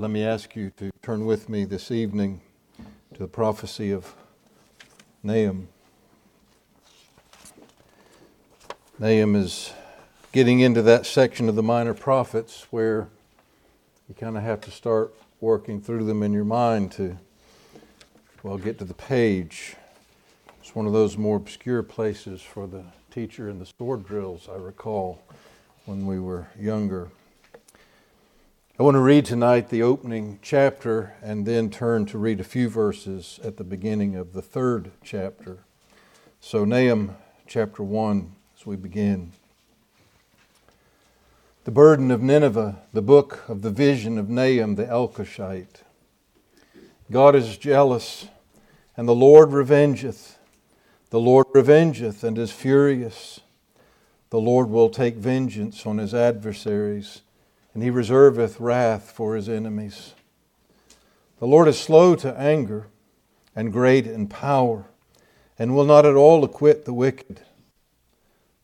Let me ask you to turn with me this evening to the prophecy of Nahum. Nahum is getting into that section of the minor prophets where you kind of have to start working through them in your mind to, well, get to the page. It's one of those more obscure places for the teacher in the sword drills, I recall, when we were younger. I want to read tonight the opening chapter and then turn to read a few verses at the beginning of the third chapter. So, Nahum chapter 1, as we begin. The burden of Nineveh, the book of the vision of Nahum the Elkoshite. God is jealous, and the Lord revengeth. The Lord revengeth and is furious. The Lord will take vengeance on his adversaries and he reserveth wrath for his enemies. The Lord is slow to anger and great in power, and will not at all acquit the wicked.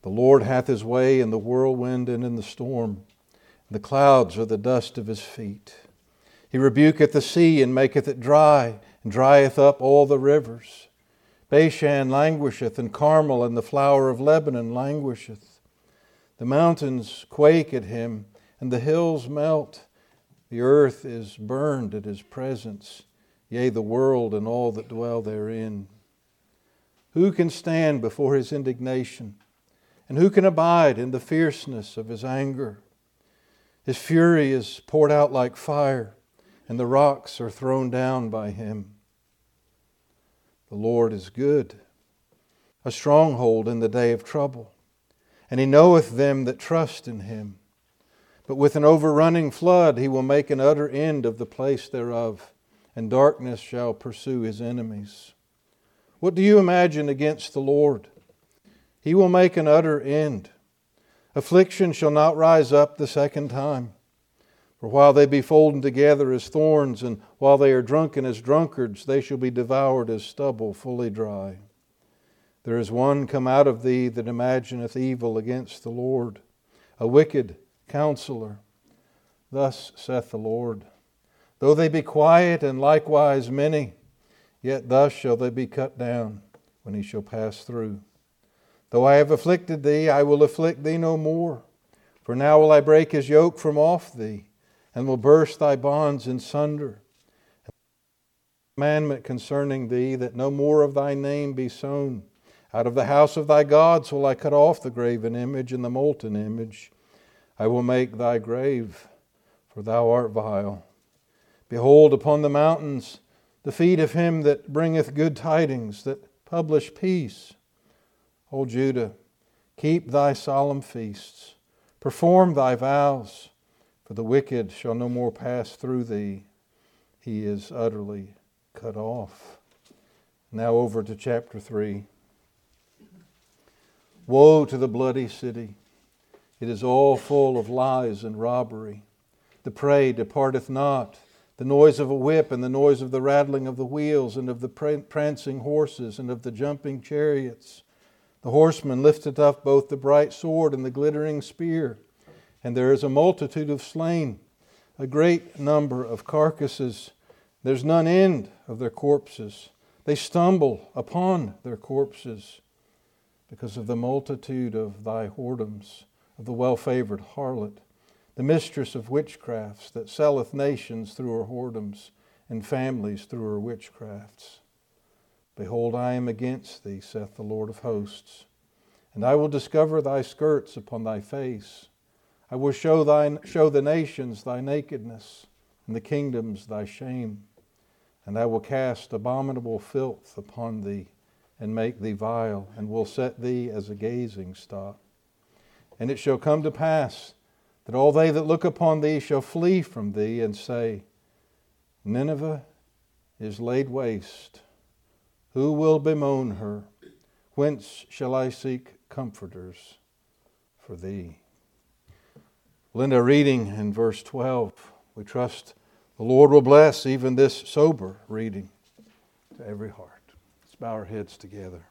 The Lord hath his way in the whirlwind and in the storm. The clouds are the dust of his feet. He rebuketh the sea and maketh it dry, and drieth up all the rivers. Bashan languisheth, and Carmel and the flower of Lebanon languisheth. The mountains quake at him and the hills melt. The earth is burned at his presence, yea, the world and all that dwell therein. Who can stand before his indignation? And who can abide in the fierceness of his anger? His fury is poured out like fire, and the rocks are thrown down by him. The Lord is good, a stronghold in the day of trouble, and he knoweth them that trust in him. But with an overrunning flood he will make an utter end of the place thereof, and darkness shall pursue his enemies. What do you imagine against the Lord? He will make an utter end. Affliction shall not rise up the second time. For while they be folden together as thorns, and while they are drunken as drunkards, they shall be devoured as stubble fully dry. There is one come out of thee that imagineth evil against the Lord, a wicked Counselor. Thus saith the Lord Though they be quiet and likewise many, yet thus shall they be cut down when he shall pass through. Though I have afflicted thee, I will afflict thee no more. For now will I break his yoke from off thee, and will burst thy bonds in sunder. Commandment concerning thee, that no more of thy name be sown. Out of the house of thy gods will I cut off the graven image and the molten image I will make thy grave, for thou art vile. Behold, upon the mountains the feet of him that bringeth good tidings, that publish peace. O Judah, keep thy solemn feasts, perform thy vows, for the wicked shall no more pass through thee. He is utterly cut off. Now over to chapter 3. Woe to the bloody city! It is all full of lies and robbery. The prey departeth not. The noise of a whip and the noise of the rattling of the wheels and of the prancing horses and of the jumping chariots. The horseman lifteth up both the bright sword and the glittering spear. And there is a multitude of slain, a great number of carcasses. There's none end of their corpses. They stumble upon their corpses because of the multitude of thy whoredoms of the well favored harlot, the mistress of witchcrafts that selleth nations through her whoredoms and families through her witchcrafts. Behold, I am against thee, saith the Lord of hosts, and I will discover thy skirts upon thy face. I will show, thine, show the nations thy nakedness, and the kingdoms thy shame. And I will cast abominable filth upon thee, and make thee vile, and will set thee as a gazing stock. And it shall come to pass that all they that look upon thee shall flee from thee and say, Nineveh is laid waste. Who will bemoan her? Whence shall I seek comforters for thee? Linda, reading in verse 12, we trust the Lord will bless even this sober reading to every heart. Let's bow our heads together.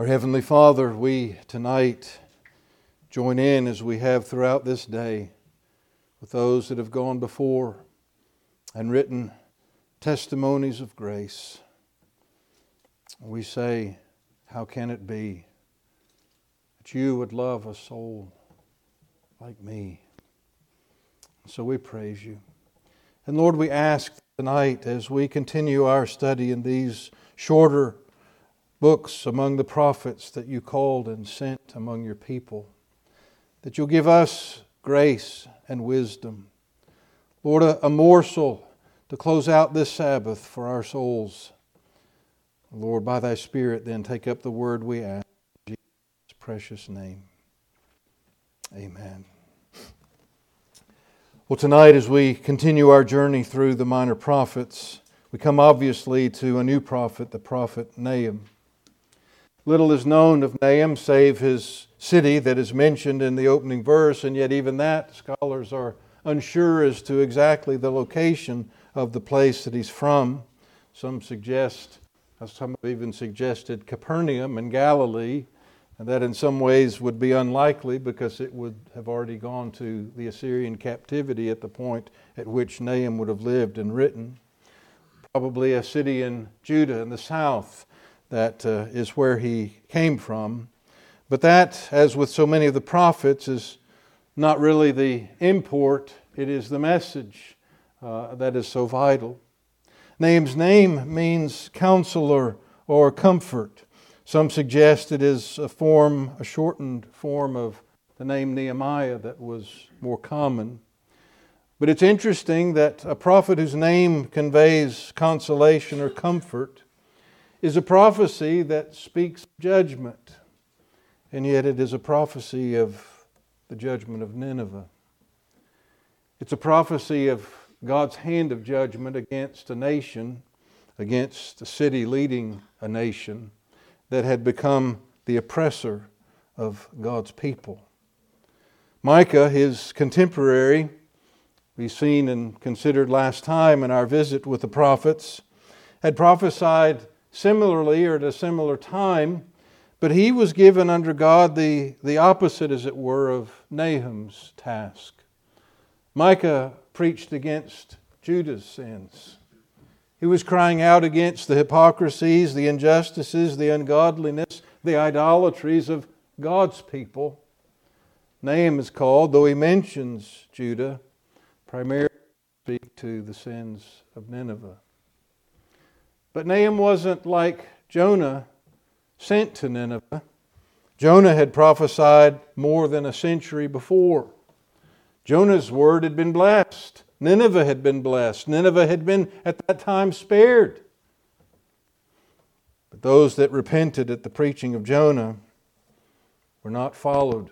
Our Heavenly Father, we tonight join in as we have throughout this day with those that have gone before and written testimonies of grace. We say, How can it be that you would love a soul like me? So we praise you. And Lord, we ask tonight as we continue our study in these shorter books among the prophets that you called and sent among your people, that you'll give us grace and wisdom. Lord, a, a morsel to close out this Sabbath for our souls. Lord, by thy Spirit, then take up the word we ask. In Jesus' precious name. Amen. Well, tonight, as we continue our journey through the minor prophets, we come obviously to a new prophet, the prophet Nahum. Little is known of Nahum save his city that is mentioned in the opening verse, and yet, even that, scholars are unsure as to exactly the location of the place that he's from. Some suggest, uh, some have even suggested Capernaum in Galilee, and that in some ways would be unlikely because it would have already gone to the Assyrian captivity at the point at which Nahum would have lived and written. Probably a city in Judah in the south that uh, is where he came from. But that, as with so many of the prophets, is not really the import, it is the message uh, that is so vital. Nahum's name means counselor or comfort. Some suggest it is a form, a shortened form of the name Nehemiah that was more common. But it's interesting that a prophet whose name conveys consolation or comfort is a prophecy that speaks judgment, and yet it is a prophecy of the judgment of Nineveh. It's a prophecy of God's hand of judgment against a nation, against a city leading a nation that had become the oppressor of God's people. Micah, his contemporary, we seen and considered last time in our visit with the prophets, had prophesied similarly or at a similar time, but he was given under God the, the opposite, as it were, of Nahum's task. Micah preached against Judah's sins. He was crying out against the hypocrisies, the injustices, the ungodliness, the idolatries of God's people. Nahum is called, though he mentions Judah, primarily to speak to the sins of Nineveh. But Nahum wasn't like Jonah sent to Nineveh. Jonah had prophesied more than a century before. Jonah's word had been blessed. Nineveh had been blessed. Nineveh had been at that time spared. But those that repented at the preaching of Jonah were not followed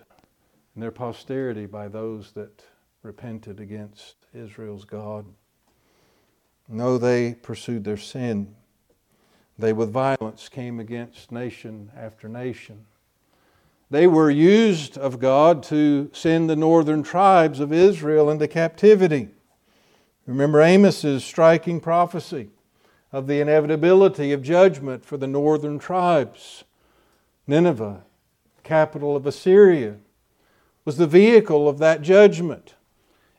in their posterity by those that repented against Israel's God. No, they pursued their sin. They with violence came against nation after nation. They were used of God to send the northern tribes of Israel into captivity. Remember Amos's striking prophecy of the inevitability of judgment for the northern tribes. Nineveh, capital of Assyria, was the vehicle of that judgment.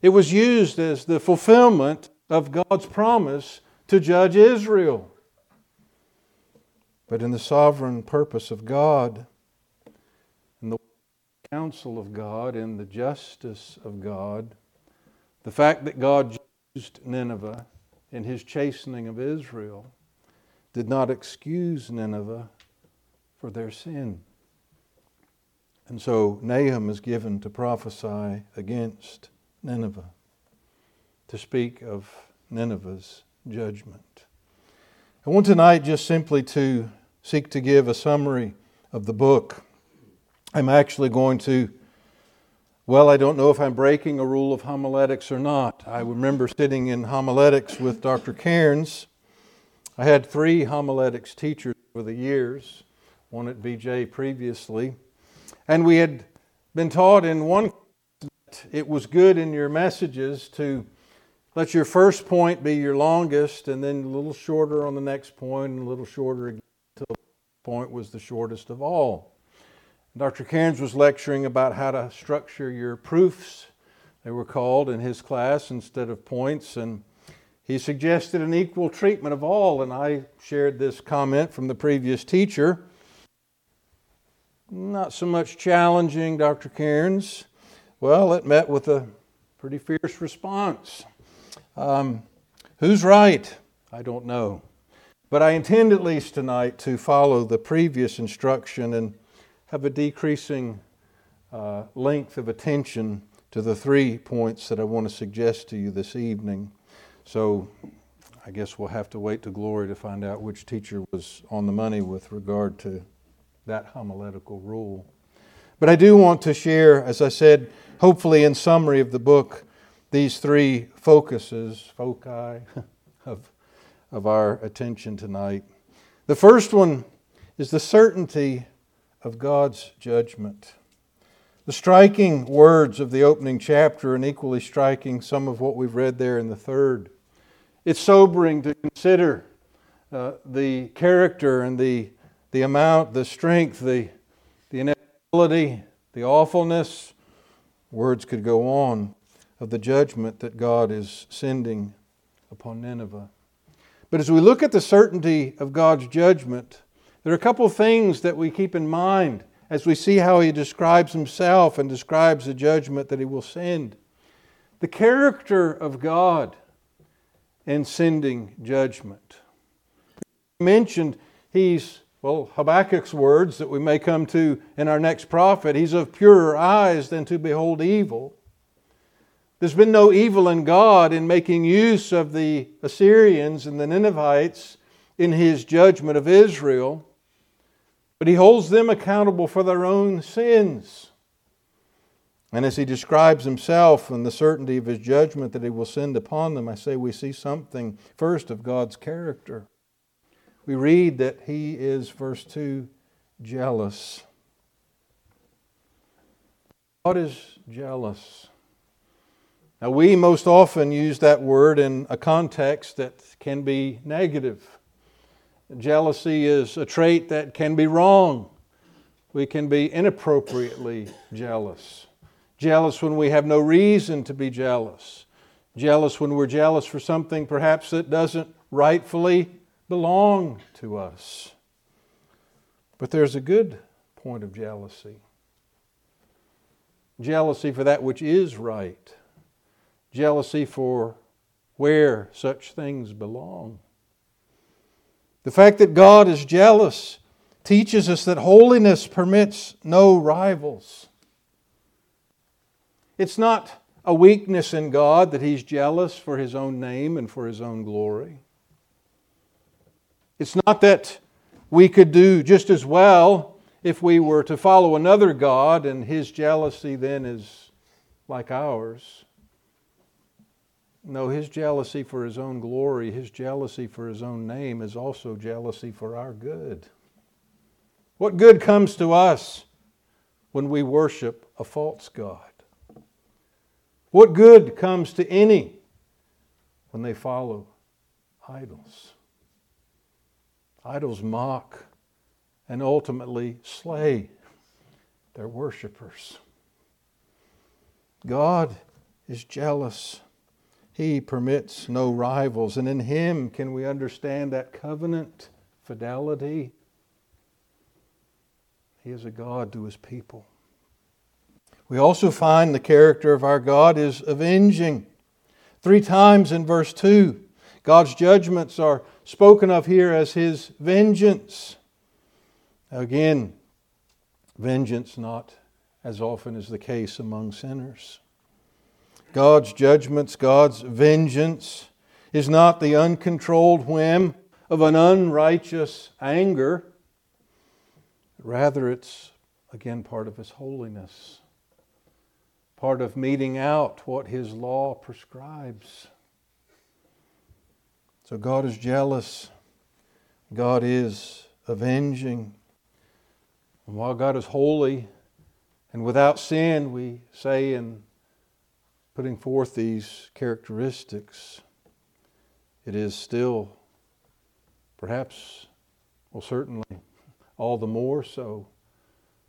It was used as the fulfillment of God's promise to judge Israel. But in the sovereign purpose of God, in the counsel of God, in the justice of God, the fact that God excused Nineveh in his chastening of Israel, did not excuse Nineveh for their sin. And so Nahum is given to prophesy against Nineveh, to speak of Nineveh's judgment. I want tonight just simply to seek to give a summary of the book. I'm actually going to well, I don't know if I'm breaking a rule of homiletics or not. I remember sitting in homiletics with Dr. Cairns. I had three homiletics teachers over the years, one at VJ previously. And we had been taught in one that it was good in your messages to let your first point be your longest and then a little shorter on the next point and a little shorter again point was the shortest of all. Dr. Cairns was lecturing about how to structure your proofs they were called in his class instead of points, and he suggested an equal treatment of all. And I shared this comment from the previous teacher. Not so much challenging, Dr. Cairns. Well, it met with a pretty fierce response. Um, who's right? I don't know. But I intend, at least tonight, to follow the previous instruction and have a decreasing uh, length of attention to the three points that I want to suggest to you this evening. So I guess we'll have to wait to glory to find out which teacher was on the money with regard to that homiletical rule. But I do want to share, as I said, hopefully in summary of the book, these three focuses, foci, of of our attention tonight. The first one is the certainty of God's judgment. The striking words of the opening chapter, and equally striking some of what we've read there in the third. It's sobering to consider uh, the character and the, the amount, the strength, the, the inevitability, the awfulness, words could go on, of the judgment that God is sending upon Nineveh. But as we look at the certainty of God's judgment, there are a couple of things that we keep in mind as we see how he describes himself and describes the judgment that he will send. The character of God in sending judgment. mentioned he's, well, Habakkuk's words that we may come to in our next prophet, he's of purer eyes than to behold evil. There's been no evil in God in making use of the Assyrians and the Ninevites in his judgment of Israel, but he holds them accountable for their own sins. And as he describes himself and the certainty of his judgment that he will send upon them, I say we see something first of God's character. We read that he is, verse 2, jealous. God is jealous. Now, we most often use that word in a context that can be negative. Jealousy is a trait that can be wrong. We can be inappropriately jealous. Jealous when we have no reason to be jealous. Jealous when we're jealous for something perhaps that doesn't rightfully belong to us. But there's a good point of jealousy jealousy for that which is right jealousy for where such things belong. The fact that God is jealous teaches us that holiness permits no rivals. It's not a weakness in God that He's jealous for His own name and for His own glory. It's not that we could do just as well if we were to follow another God and His jealousy then is like ours. No, his jealousy for his own glory, his jealousy for his own name is also jealousy for our good. What good comes to us when we worship a false God? What good comes to any when they follow idols? Idols mock and ultimately slay their worshippers. God is jealous he permits no rivals. And in Him can we understand that covenant fidelity. He is a God to His people. We also find the character of our God is avenging. Three times in verse 2, God's judgments are spoken of here as His vengeance. Again, vengeance not as often is the case among sinners. God's judgments, God's vengeance is not the uncontrolled whim of an unrighteous anger. Rather, it's again part of His holiness, part of meting out what His law prescribes. So God is jealous, God is avenging. And while God is holy and without sin, we say in putting forth these characteristics, it is still, perhaps, well, certainly, all the more so,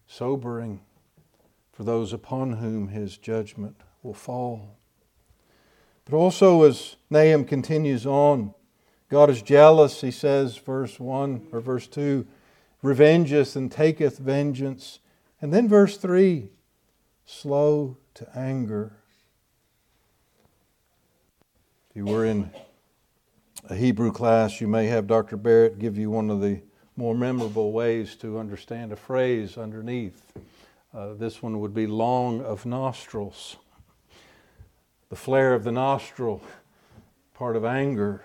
sobering for those upon whom his judgment will fall. But also, as Nahum continues on, God is jealous, he says, verse 1 or verse 2, revengeth and taketh vengeance. And then verse 3, slow to anger. If you were in a Hebrew class, you may have Dr. Barrett give you one of the more memorable ways to understand a phrase underneath. Uh, this one would be long of nostrils. The flare of the nostril, part of anger.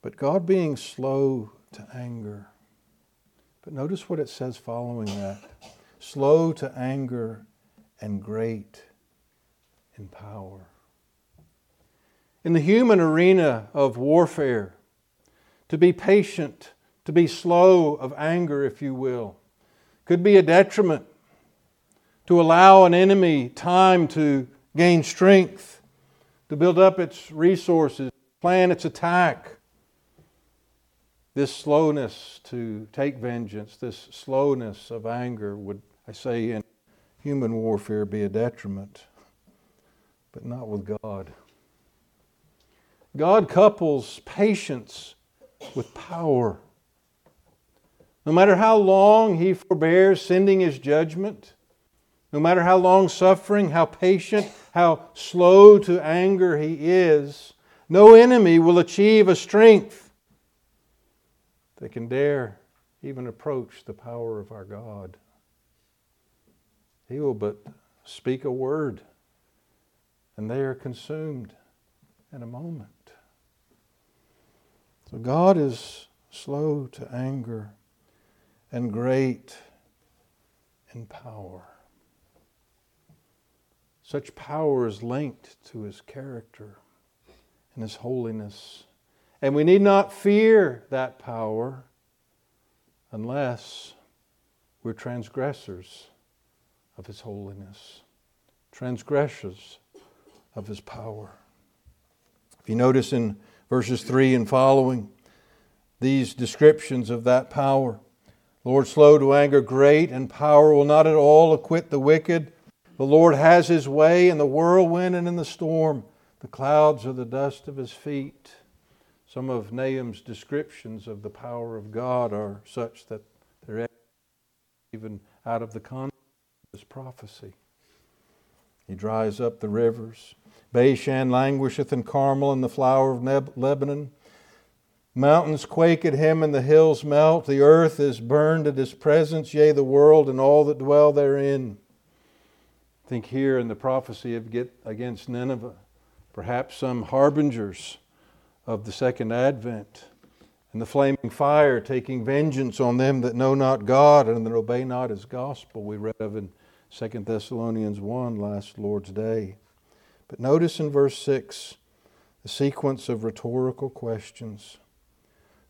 But God being slow to anger. But notice what it says following that slow to anger and great in power. In the human arena of warfare, to be patient, to be slow of anger, if you will, could be a detriment. To allow an enemy time to gain strength, to build up its resources, plan its attack. This slowness to take vengeance, this slowness of anger would, I say, in human warfare be a detriment, but not with God. God couples patience with power. No matter how long He forbears sending His judgment, no matter how long suffering, how patient, how slow to anger He is, no enemy will achieve a strength that can dare even approach the power of our God. He will but speak a word, and they are consumed in a moment. So God is slow to anger and great in power. Such power is linked to his character and his holiness. And we need not fear that power unless we're transgressors of his holiness, transgressors of his power. If you notice in verses 3 and following, these descriptions of that power. Lord, slow to anger, great and power, will not at all acquit the wicked. The Lord has his way in the whirlwind and in the storm. The clouds are the dust of his feet. Some of Nahum's descriptions of the power of God are such that they're even out of the context of his prophecy. He dries up the rivers. Bashan languisheth in Carmel and the flower of Lebanon. Mountains quake at him and the hills melt. The earth is burned at his presence, yea, the world and all that dwell therein. Think here in the prophecy of get against Nineveh, perhaps some harbingers of the second advent, and the flaming fire taking vengeance on them that know not God and that obey not his gospel, we read of in 2 Thessalonians 1 last Lord's Day. But notice in verse 6 the sequence of rhetorical questions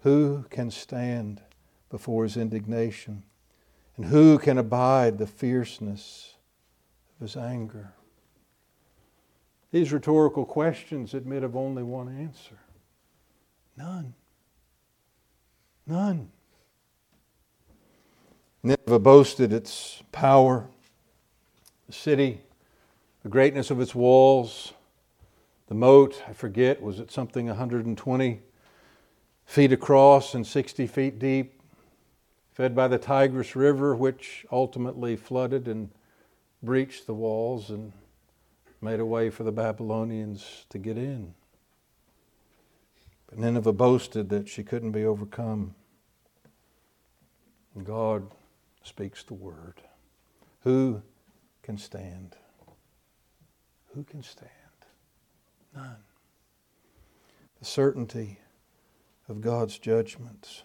Who can stand before his indignation? And who can abide the fierceness of his anger? These rhetorical questions admit of only one answer none. None. Nineveh boasted its power. The city the greatness of its walls. The moat, I forget, was it something 120 feet across and 60 feet deep, fed by the Tigris River, which ultimately flooded and breached the walls and made a way for the Babylonians to get in. But Nineveh boasted that she couldn't be overcome. And God speaks the word. Who can stand? Who can stand? None. The certainty of God's judgments.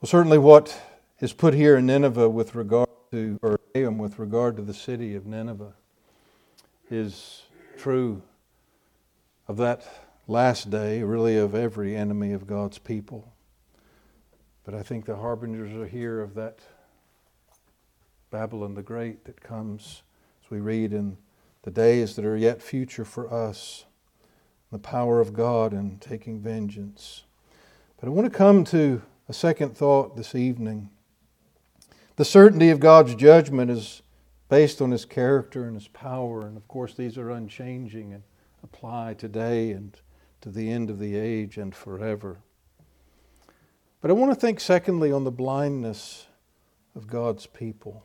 Well, certainly what is put here in Nineveh with regard to, or with regard to the city of Nineveh, is true of that last day, really of every enemy of God's people. But I think the harbingers are here of that Babylon the Great that comes, as we read in the days that are yet future for us, the power of God in taking vengeance. But I want to come to a second thought this evening. The certainty of God's judgment is based on his character and his power. And of course, these are unchanging and apply today and to the end of the age and forever. But I want to think, secondly, on the blindness of God's people.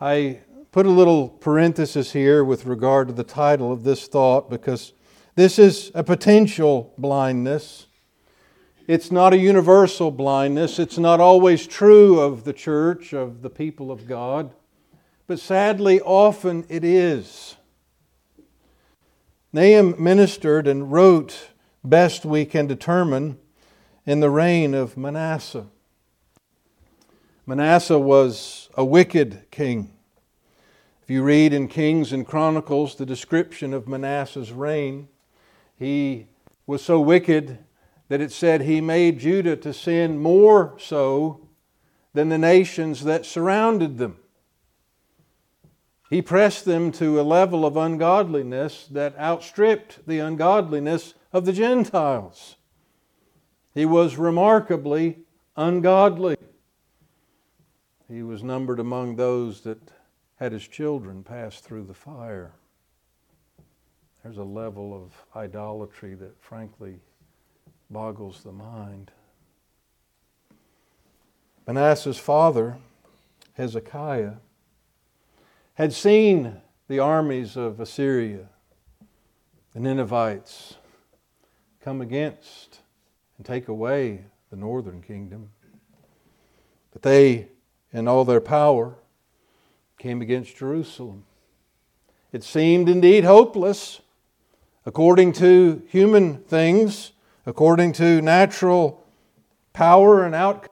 I put a little parenthesis here with regard to the title of this thought because this is a potential blindness. It's not a universal blindness. It's not always true of the church, of the people of God. But sadly, often it is. Nahum ministered and wrote, best we can determine, in the reign of Manasseh. Manasseh was a wicked king. If you read in Kings and Chronicles the description of Manasseh's reign, he was so wicked that it said he made Judah to sin more so than the nations that surrounded them. He pressed them to a level of ungodliness that outstripped the ungodliness of the Gentiles. He was remarkably ungodly. He was numbered among those that had his children pass through the fire. There's a level of idolatry that frankly boggles the mind. Manasseh's father, Hezekiah, had seen the armies of Assyria, the Ninevites, come against and take away the northern kingdom. But they in all their power, came against Jerusalem. It seemed indeed hopeless according to human things, according to natural power and outcomes.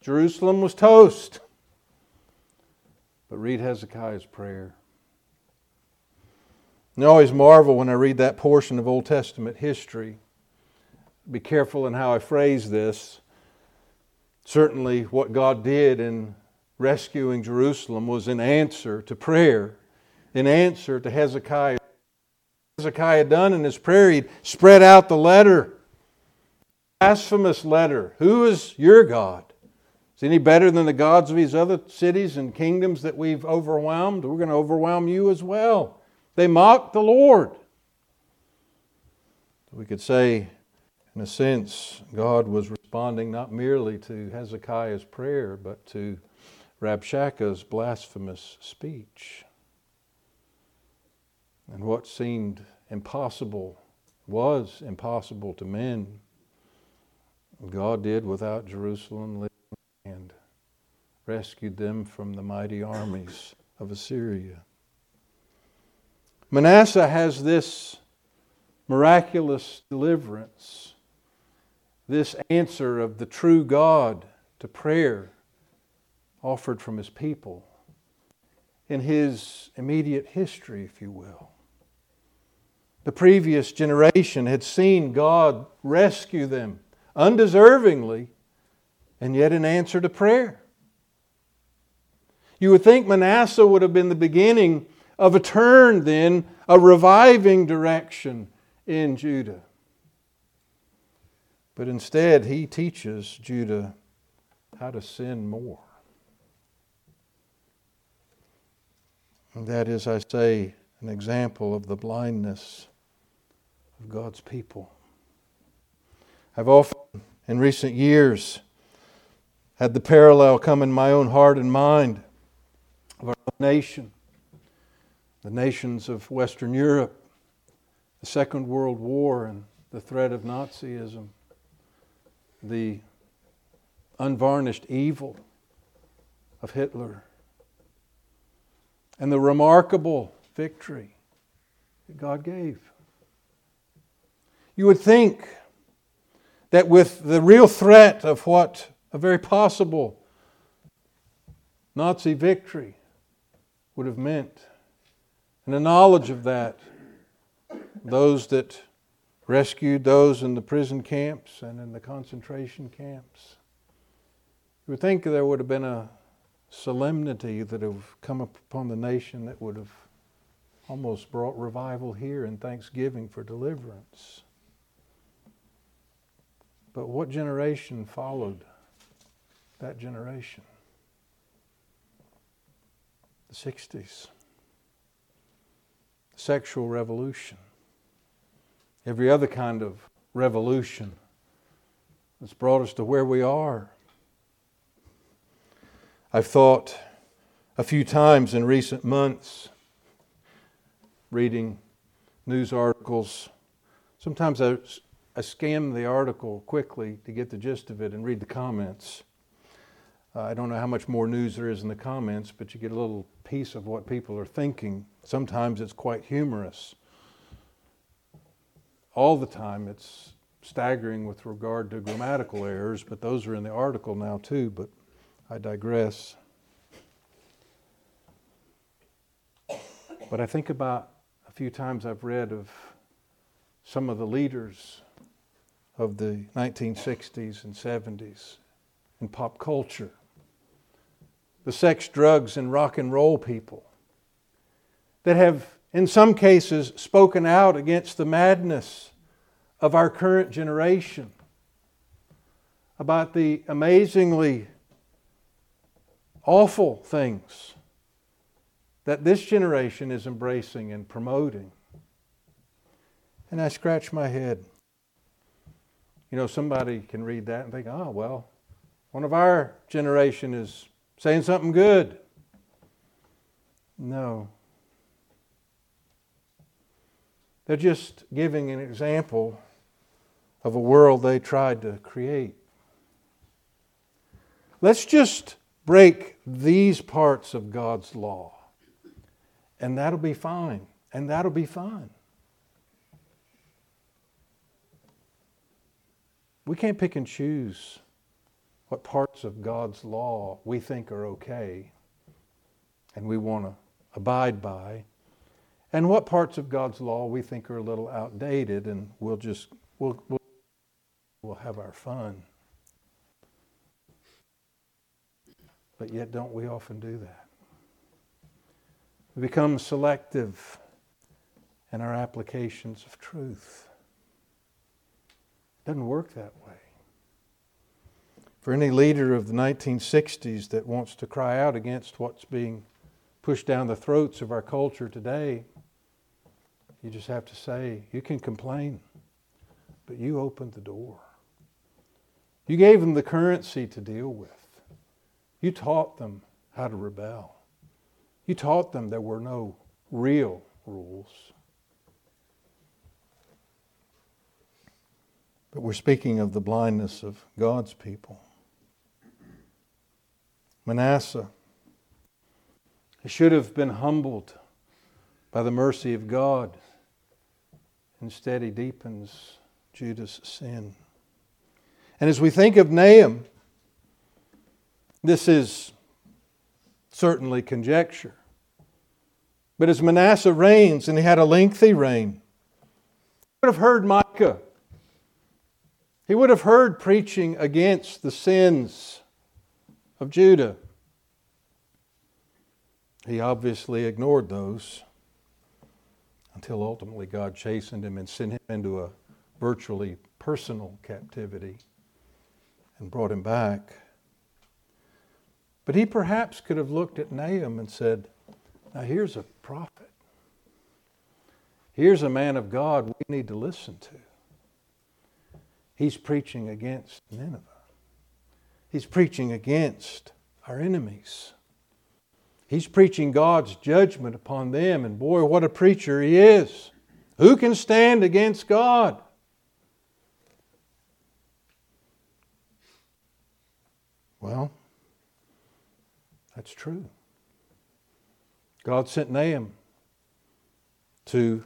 Jerusalem was toast. But read Hezekiah's prayer. I always marvel when I read that portion of Old Testament history. Be careful in how I phrase this. Certainly, what God did in rescuing Jerusalem was in answer to prayer, in answer to Hezekiah. Hezekiah done in his prayer, he'd spread out the letter, blasphemous letter. Who is your God? Is any better than the gods of these other cities and kingdoms that we've overwhelmed? We're going to overwhelm you as well. They mocked the Lord. We could say, in a sense, God was responding not merely to Hezekiah's prayer, but to Rabshakeh's blasphemous speech. And what seemed impossible was impossible to men. God did without Jerusalem and rescued them from the mighty armies of Assyria. Manasseh has this miraculous deliverance this answer of the true God to prayer offered from his people in his immediate history, if you will. The previous generation had seen God rescue them undeservingly and yet in answer to prayer. You would think Manasseh would have been the beginning of a turn, then, a reviving direction in Judah. But instead, he teaches Judah how to sin more. And that is, I say, an example of the blindness of God's people. I've often, in recent years, had the parallel come in my own heart and mind of our nation, the nations of Western Europe, the Second World War, and the threat of Nazism the unvarnished evil of Hitler and the remarkable victory that God gave. You would think that with the real threat of what a very possible Nazi victory would have meant, and the knowledge of that, those that rescued those in the prison camps and in the concentration camps. You would think there would have been a solemnity that have come upon the nation that would have almost brought revival here and thanksgiving for deliverance. But what generation followed that generation? the 60s. Sexual revolution. Every other kind of revolution that's brought us to where we are. I've thought a few times in recent months, reading news articles. Sometimes I, I skim the article quickly to get the gist of it and read the comments. Uh, I don't know how much more news there is in the comments, but you get a little piece of what people are thinking. Sometimes it's quite humorous. All the time it's staggering with regard to grammatical errors, but those are in the article now too, but I digress. But I think about a few times I've read of some of the leaders of the 1960s and 70s in pop culture the sex, drugs, and rock and roll people that have, in some cases, spoken out against the madness of our current generation, about the amazingly awful things that this generation is embracing and promoting. And I scratch my head. You know, somebody can read that and think, oh, well, one of our generation is saying something good. No. They're just giving an example of a world they tried to create. Let's just break these parts of God's law, and that'll be fine. And that'll be fine. We can't pick and choose what parts of God's law we think are okay and we want to abide by, and what parts of God's law we think are a little outdated and we'll just we'll, we'll, have our fun. But yet, don't we often do that? We become selective in our applications of truth. It doesn't work that way. For any leader of the 1960s that wants to cry out against what's being pushed down the throats of our culture today, you just have to say, you can complain, but you opened the door. You gave them the currency to deal with. You taught them how to rebel. You taught them there were no real rules. But we're speaking of the blindness of God's people. Manasseh. He should have been humbled by the mercy of God. Instead, he deepens Judah's sin. And as we think of Nahum, this is certainly conjecture. But as Manasseh reigns, and he had a lengthy reign, he would have heard Micah. He would have heard preaching against the sins of Judah. He obviously ignored those until ultimately God chastened him and sent him into a virtually personal captivity and brought him back. But he perhaps could have looked at Nahum and said, Now here's a prophet. Here's a man of God we need to listen to. He's preaching against Nineveh. He's preaching against our enemies. He's preaching God's judgment upon them, and boy, what a preacher he is. Who can stand against God? Well, that's true. God sent Nahum to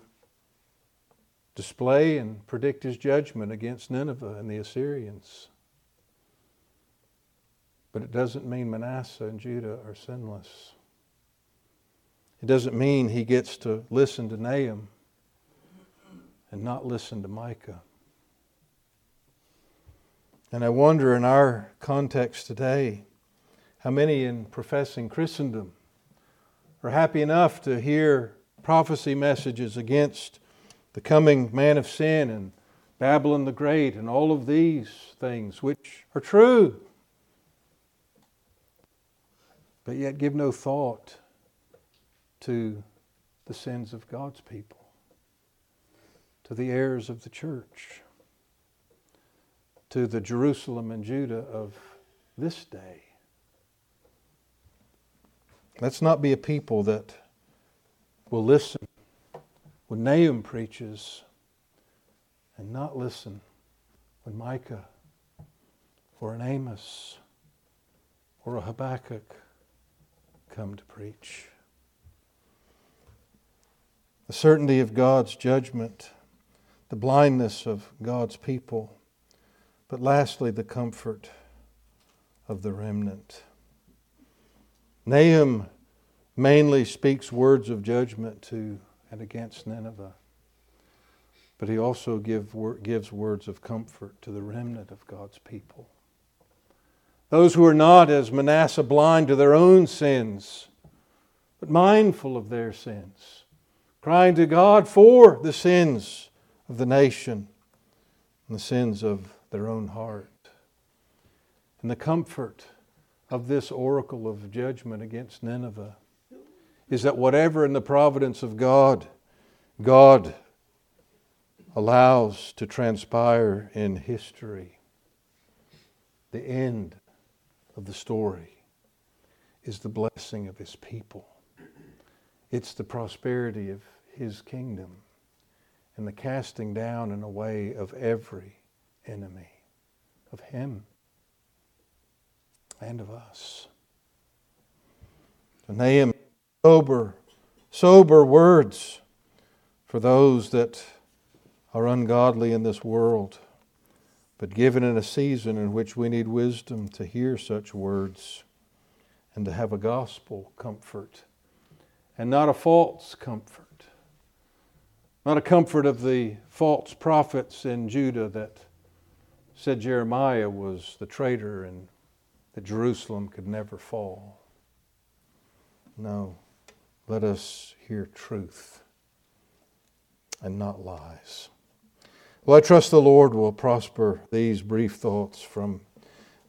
display and predict his judgment against Nineveh and the Assyrians. But it doesn't mean Manasseh and Judah are sinless. It doesn't mean he gets to listen to Nahum and not listen to Micah. And I wonder in our context today how many in professing Christendom are happy enough to hear prophecy messages against the coming man of sin and Babylon the Great and all of these things, which are true but yet give no thought to the sins of God's people, to the heirs of the church, to the Jerusalem and Judah of this day. Let's not be a people that will listen when Nahum preaches and not listen when Micah or an Amos or a Habakkuk come to preach. The certainty of God's judgment, the blindness of God's people, but lastly, the comfort of the remnant. Nahum mainly speaks words of judgment to and against Nineveh, but he also give, gives words of comfort to the remnant of God's people. Those who are not, as Manasseh, blind to their own sins, but mindful of their sins, crying to God for the sins of the nation and the sins of their own heart. And the comfort of this oracle of judgment against Nineveh is that whatever in the providence of God, God allows to transpire in history, the end of the story is the blessing of His people. It's the prosperity of His kingdom and the casting down and away of every enemy of Him and of us. Nahum, sober, sober words for those that are ungodly in this world, but given in a season in which we need wisdom to hear such words and to have a gospel comfort and not a false comfort. Not a comfort of the false prophets in Judah that said Jeremiah was the traitor and that Jerusalem could never fall. No, let us hear truth and not lies. Well, I trust the Lord will prosper these brief thoughts from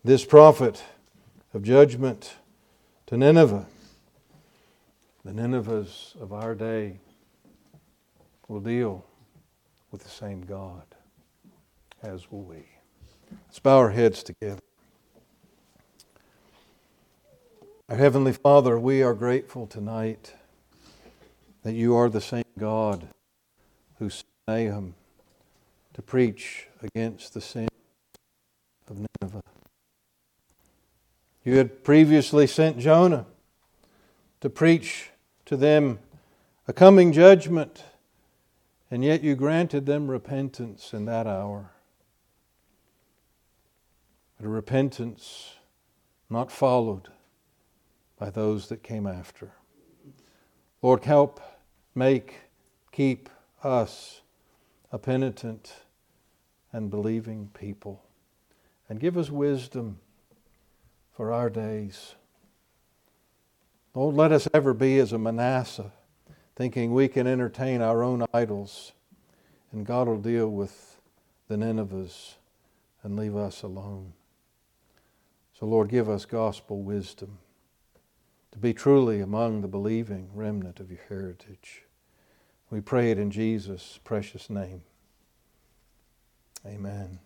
this prophet of judgment to Nineveh. The Ninevehs of our day will deal with the same God, as will we. Let's bow our heads together. Our Heavenly Father, we are grateful tonight that you are the same God who sent Nahum to preach against the sin of Nineveh. You had previously sent Jonah to preach to them a coming judgment, and yet you granted them repentance in that hour. But a repentance not followed by those that came after. Lord, help make, keep us a penitent and believing people. And give us wisdom for our days. Don't let us ever be as a Manasseh, thinking we can entertain our own idols and God will deal with the Ninevehs and leave us alone. So, Lord, give us gospel wisdom to be truly among the believing remnant of your heritage. We pray it in Jesus' precious name. Amen.